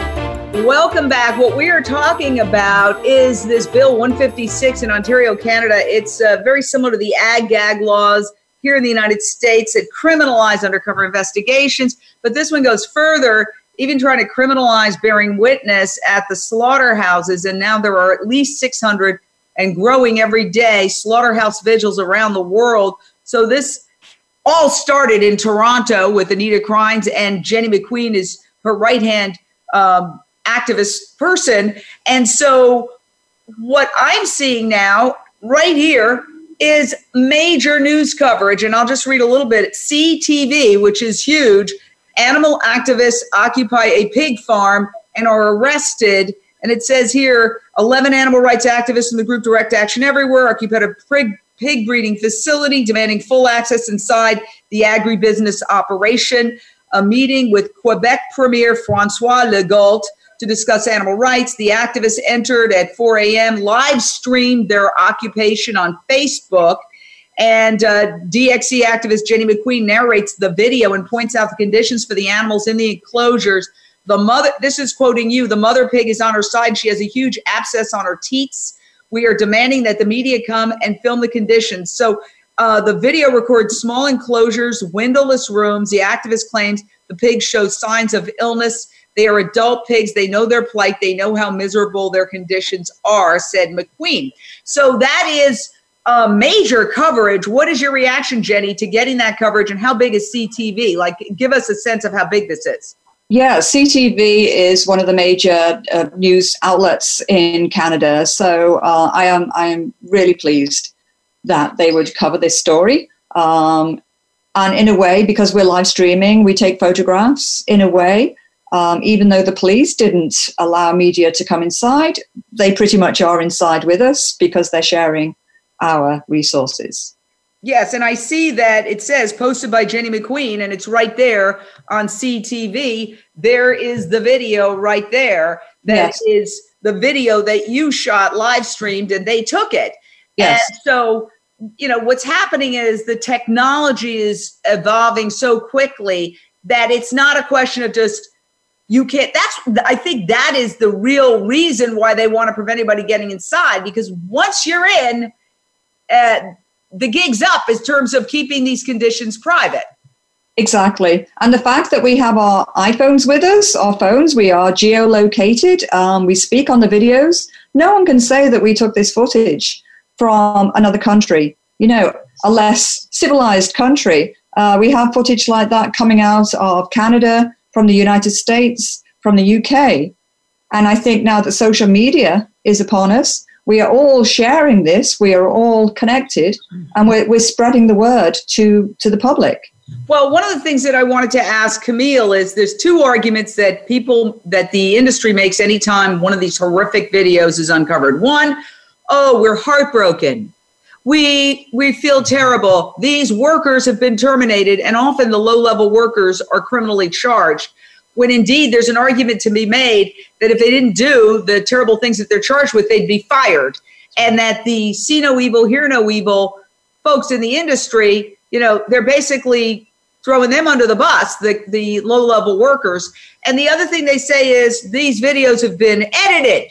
Welcome back. What we are talking about is this Bill 156 in Ontario, Canada. It's uh, very similar to the ag gag laws here in the United States that criminalize undercover investigations, but this one goes further, even trying to criminalize bearing witness at the slaughterhouses. And now there are at least 600 and growing every day slaughterhouse vigils around the world. So this all started in Toronto with Anita Krajnc and Jenny McQueen is her right hand um, activist person. And so what I'm seeing now, right here, is major news coverage. And I'll just read a little bit. CTV, which is huge, animal activists occupy a pig farm and are arrested. And it says here 11 animal rights activists in the group Direct Action Everywhere occupied a pig, pig breeding facility, demanding full access inside the agribusiness operation. A meeting with Quebec Premier Francois Legault to discuss animal rights. The activists entered at 4 a.m., live streamed their occupation on Facebook. And uh, DXE activist Jenny McQueen narrates the video and points out the conditions for the animals in the enclosures. The mother, this is quoting you, the mother pig is on her side. She has a huge abscess on her teats. We are demanding that the media come and film the conditions. So uh, the video records small enclosures, windowless rooms. The activist claims the pigs show signs of illness. They are adult pigs. They know their plight. They know how miserable their conditions are, said McQueen. So that is uh, major coverage. What is your reaction, Jenny, to getting that coverage and how big is CTV? Like, give us a sense of how big this is. Yeah, CTV is one of the major uh, news outlets in Canada. So uh, I am I am really pleased that they would cover this story. Um, and in a way, because we're live streaming, we take photographs. In a way, um, even though the police didn't allow media to come inside, they pretty much are inside with us because they're sharing our resources. Yes, and I see that it says posted by Jenny McQueen, and it's right there on CTV. There is the video right there. That yes. is the video that you shot live streamed, and they took it. Yes. And so, you know, what's happening is the technology is evolving so quickly that it's not a question of just you can't that's i think that is the real reason why they want to prevent anybody getting inside because once you're in uh, the gig's up in terms of keeping these conditions private. Exactly. And the fact that we have our iPhones with us, our phones, we are geolocated, um, we speak on the videos. No one can say that we took this footage from another country, you know, a less civilized country. Uh, we have footage like that coming out of Canada, from the United States, from the UK. And I think now that social media is upon us, we are all sharing this, we are all connected, mm. and we're, we're spreading the word to, to the public. Well, one of the things that I wanted to ask Camille is there's two arguments that people that the industry makes anytime one of these horrific videos is uncovered. One, oh, we're heartbroken. We we feel terrible. These workers have been terminated and often the low-level workers are criminally charged when indeed there's an argument to be made that if they didn't do the terrible things that they're charged with, they'd be fired. And that the see no evil, hear no evil folks in the industry, you know, they're basically throwing them under the bus, the, the low level workers. And the other thing they say is these videos have been edited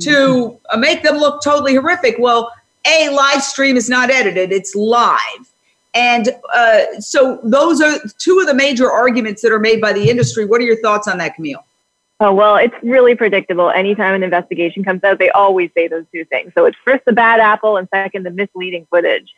to mm-hmm. make them look totally horrific. Well, a live stream is not edited, it's live. And uh, so those are two of the major arguments that are made by the industry. What are your thoughts on that, Camille? Oh, well, it's really predictable. Anytime an investigation comes out, they always say those two things. So it's first the bad apple and second the misleading footage.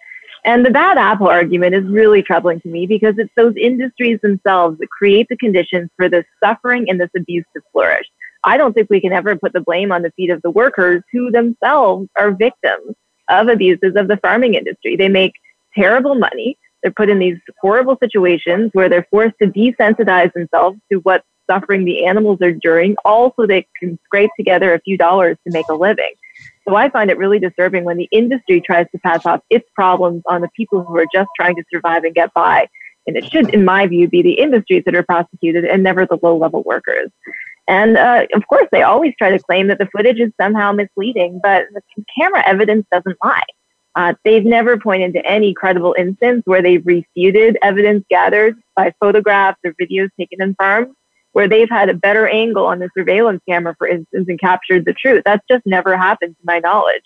And the bad apple argument is really troubling to me because it's those industries themselves that create the conditions for this suffering and this abuse to flourish. I don't think we can ever put the blame on the feet of the workers who themselves are victims of abuses of the farming industry. They make terrible money. They're put in these horrible situations where they're forced to desensitize themselves to what suffering the animals are enduring, all so they can scrape together a few dollars to make a living. So I find it really disturbing when the industry tries to pass off its problems on the people who are just trying to survive and get by. And it should, in my view, be the industries that are prosecuted and never the low level workers. And uh, of course, they always try to claim that the footage is somehow misleading, but the camera evidence doesn't lie. Uh, they've never pointed to any credible instance where they've refuted evidence gathered by photographs or videos taken in farms, where they've had a better angle on the surveillance camera, for instance, and captured the truth. That's just never happened to my knowledge.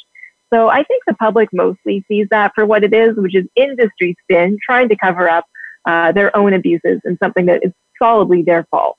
So I think the public mostly sees that for what it is, which is industry spin, trying to cover up uh, their own abuses and something that is solidly their fault.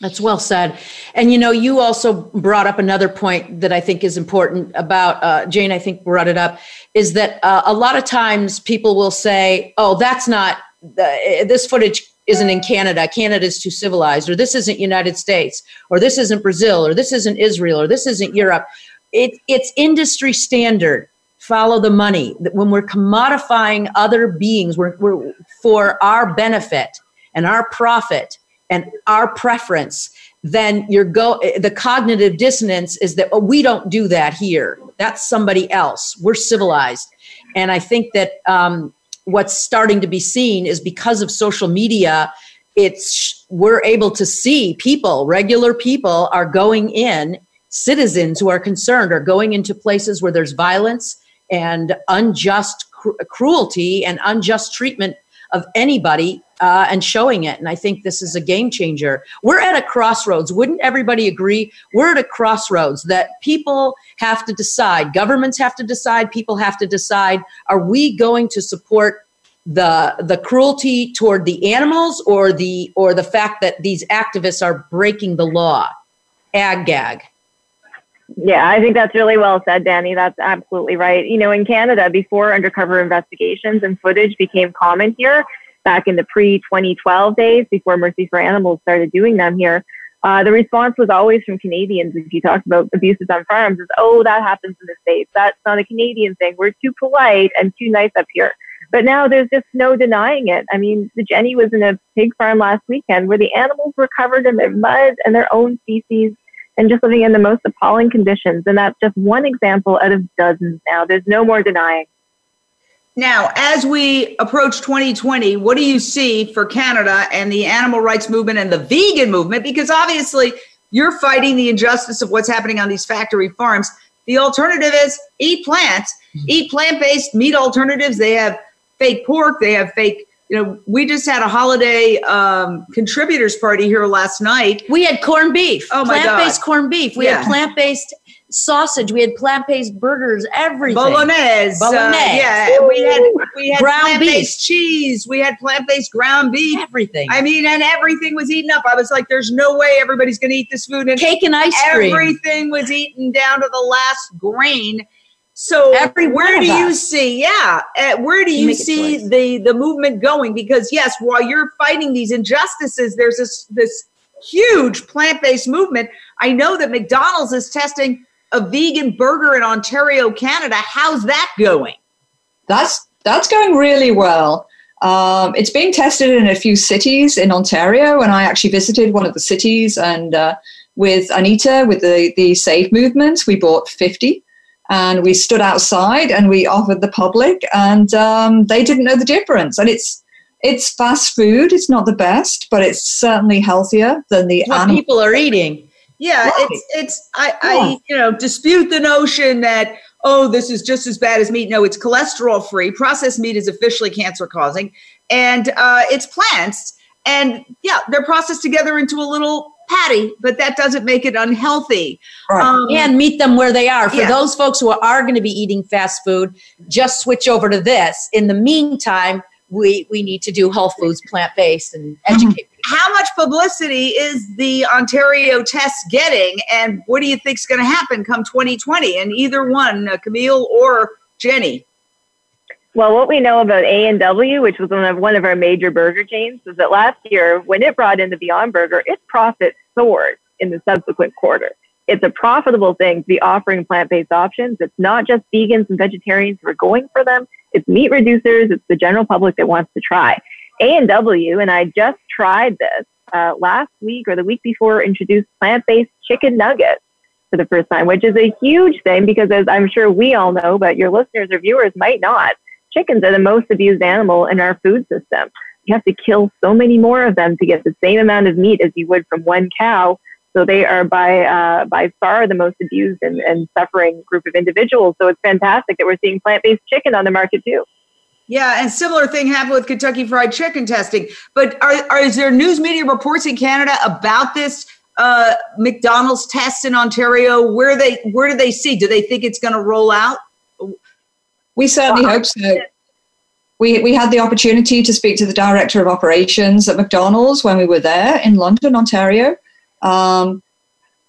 That's well said. And you know, you also brought up another point that I think is important about uh, Jane. I think brought it up is that uh, a lot of times people will say, "Oh, that's not uh, this footage isn't in Canada. Canada is too civilized, or this isn't United States, or this isn't Brazil, or this isn't Israel, or this isn't Europe." It, it's industry standard. Follow the money. When we're commodifying other beings, we're, we're for our benefit and our profit and our preference, then your go the cognitive dissonance is that oh, we don't do that here. That's somebody else. We're civilized, and I think that um, what's starting to be seen is because of social media. It's we're able to see people, regular people, are going in. Citizens who are concerned are going into places where there's violence and unjust cr- cruelty and unjust treatment of anybody uh, and showing it. And I think this is a game changer. We're at a crossroads. Wouldn't everybody agree? We're at a crossroads that people have to decide, governments have to decide, people have to decide are we going to support the the cruelty toward the animals or the or the fact that these activists are breaking the law ag gag yeah, I think that's really well said, Danny. That's absolutely right. You know, in Canada, before undercover investigations and footage became common here, back in the pre 2012 days before Mercy for Animals started doing them here. Uh, the response was always from Canadians. If you talked about abuses on farms, is oh that happens in the states. That's not a Canadian thing. We're too polite and too nice up here. But now there's just no denying it. I mean, the Jenny was in a pig farm last weekend where the animals were covered in their mud and their own feces and just living in the most appalling conditions. And that's just one example out of dozens now. There's no more denying. Now, as we approach 2020, what do you see for Canada and the animal rights movement and the vegan movement? Because obviously, you're fighting the injustice of what's happening on these factory farms. The alternative is eat plants, mm-hmm. eat plant based meat alternatives. They have fake pork, they have fake. You know, we just had a holiday um, contributors party here last night. We had corned beef. Oh my god. plant-based corned beef. We yeah. had plant-based sausage. We had plant-based burgers. Everything. Bolognese. Uh, Bolognese. Uh, yeah. Ooh. We had we had ground plant-based beef. cheese. We had plant-based ground beef. Everything. I mean, and everything was eaten up. I was like, "There's no way everybody's going to eat this food." And cake and ice cream. Everything was eaten down to the last grain. So Every where do you see? Yeah, uh, where do you, you see the the movement going? Because yes, while you're fighting these injustices, there's this this huge plant based movement. I know that McDonald's is testing a vegan burger in Ontario, Canada. How's that going? That's that's going really well. Um, it's being tested in a few cities in Ontario, and I actually visited one of the cities. And uh, with Anita, with the the Save movement, we bought fifty, and we stood outside and we offered the public, and um, they didn't know the difference. And it's it's fast food. It's not the best, but it's certainly healthier than the what people are eating. Yeah, right. it's it's I, yeah. I you know dispute the notion that oh this is just as bad as meat. No, it's cholesterol free. Processed meat is officially cancer causing, and uh, it's plants. And yeah, they're processed together into a little patty, but that doesn't make it unhealthy. Right. Um, and meet them where they are. For yeah. those folks who are going to be eating fast food, just switch over to this. In the meantime, we we need to do whole foods, plant based, and mm-hmm. educate. Mm-hmm. How much publicity is the Ontario test getting, and what do you think is going to happen come 2020? And either one, uh, Camille or Jenny. Well, what we know about A and W, which was one of one of our major burger chains, is that last year when it brought in the Beyond Burger, its profit soared in the subsequent quarter. It's a profitable thing to be offering plant-based options. It's not just vegans and vegetarians who are going for them. It's meat reducers. It's the general public that wants to try. A&W, and I just tried this uh, last week or the week before, introduced plant-based chicken nuggets for the first time, which is a huge thing because as I'm sure we all know, but your listeners or viewers might not, chickens are the most abused animal in our food system. You have to kill so many more of them to get the same amount of meat as you would from one cow so they are by uh, by far the most abused and, and suffering group of individuals. So it's fantastic that we're seeing plant based chicken on the market too. Yeah, and similar thing happened with Kentucky Fried Chicken testing. But are, are is there news media reports in Canada about this uh, McDonald's test in Ontario? Where they where do they see? Do they think it's going to roll out? We certainly hope so. We, we had the opportunity to speak to the director of operations at McDonald's when we were there in London, Ontario. Um,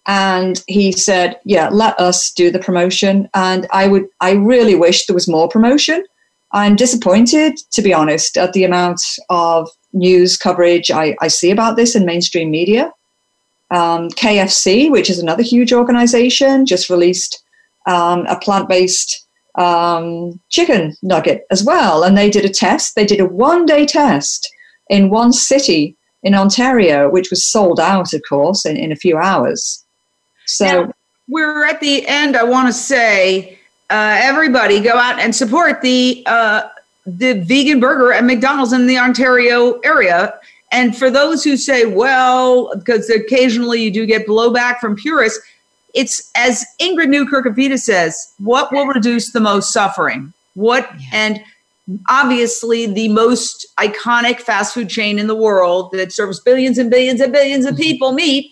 and he said, "Yeah, let us do the promotion." And I would, I really wish there was more promotion. I'm disappointed, to be honest, at the amount of news coverage I, I see about this in mainstream media. Um, KFC, which is another huge organization, just released um, a plant-based um, chicken nugget as well, and they did a test. They did a one-day test in one city in Ontario, which was sold out, of course, in, in a few hours. So now, we're at the end. I want to say, uh, everybody go out and support the uh, the vegan burger at McDonald's in the Ontario area. And for those who say, well, because occasionally you do get blowback from purists, it's as Ingrid Newkirk of PETA says, what will reduce the most suffering? What yeah. and obviously the most iconic fast food chain in the world that serves billions and billions and billions of mm-hmm. people meat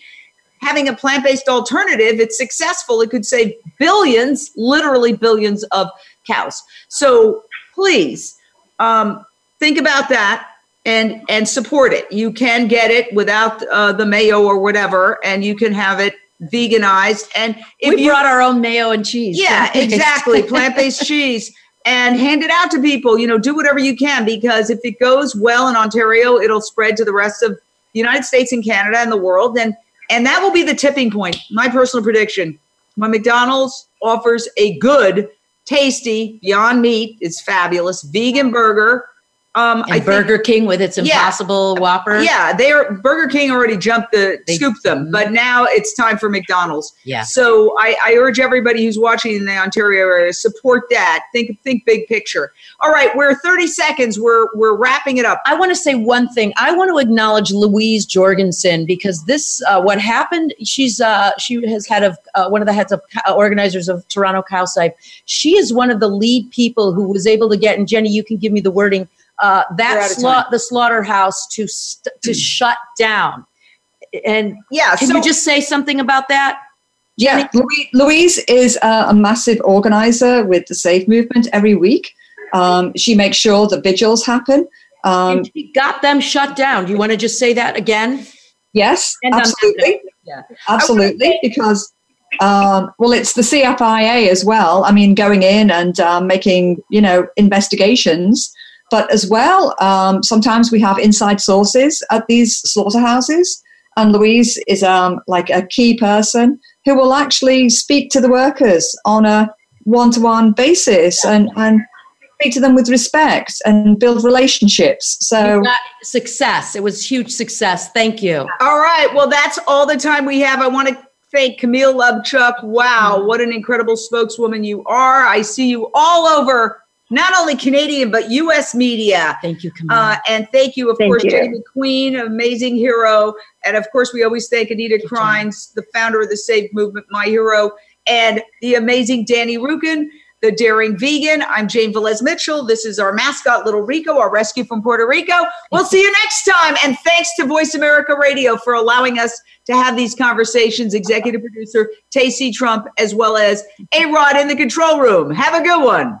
having a plant-based alternative it's successful it could save billions literally billions of cows so please um, think about that and and support it you can get it without uh, the mayo or whatever and you can have it veganized and if we brought our own mayo and cheese yeah [laughs] exactly plant-based [laughs] cheese and hand it out to people. You know, do whatever you can because if it goes well in Ontario, it'll spread to the rest of the United States and Canada and the world. And and that will be the tipping point. My personal prediction. when McDonald's offers a good, tasty, Beyond Meat it's fabulous vegan burger um, and I Burger think, King with its Impossible yeah, Whopper. Yeah, they're Burger King already jumped the they, scooped them, but now it's time for McDonald's. Yeah. So I, I urge everybody who's watching in the Ontario area support that. Think think big picture. All right, we're 30 seconds. We're we're wrapping it up. I want to say one thing. I want to acknowledge Louise Jorgensen because this uh, what happened. She's uh, she has head of uh, one of the heads of uh, organizers of Toronto Cow Save. She is one of the lead people who was able to get. And Jenny, you can give me the wording uh, that sla- the slaughterhouse to st- to shut down. And yeah, can so, you just say something about that? Jenny? Yeah, Louise is a, a, massive organizer with the Save Movement every week. Um, she makes sure the vigils happen. Um, she got them shut down. Do you want to just say that again? Yes, and absolutely. Yeah, absolutely. Because um, well, it's the CFIA as well. I mean, going in and um, making you know investigations but as well, um, sometimes we have inside sources at these slaughterhouses. And Louise is um, like a key person who will actually speak to the workers on a one to one basis and, and speak to them with respect and build relationships. So success. It was huge success. Thank you. All right. Well, that's all the time we have. I want to thank Camille Labchuk. Wow, what an incredible spokeswoman you are. I see you all over not only Canadian but U.S. media. Thank you, Uh, and thank you, of thank course, you. Jamie McQueen, amazing hero, and of course, we always thank Anita Krajnc, the founder of the Save Movement, my hero, and the amazing Danny Rukin. The Daring Vegan. I'm Jane Velez Mitchell. This is our mascot, Little Rico, our rescue from Puerto Rico. We'll see you next time. And thanks to Voice America Radio for allowing us to have these conversations. Executive producer Tacey Trump, as well as A Rod in the control room. Have a good one.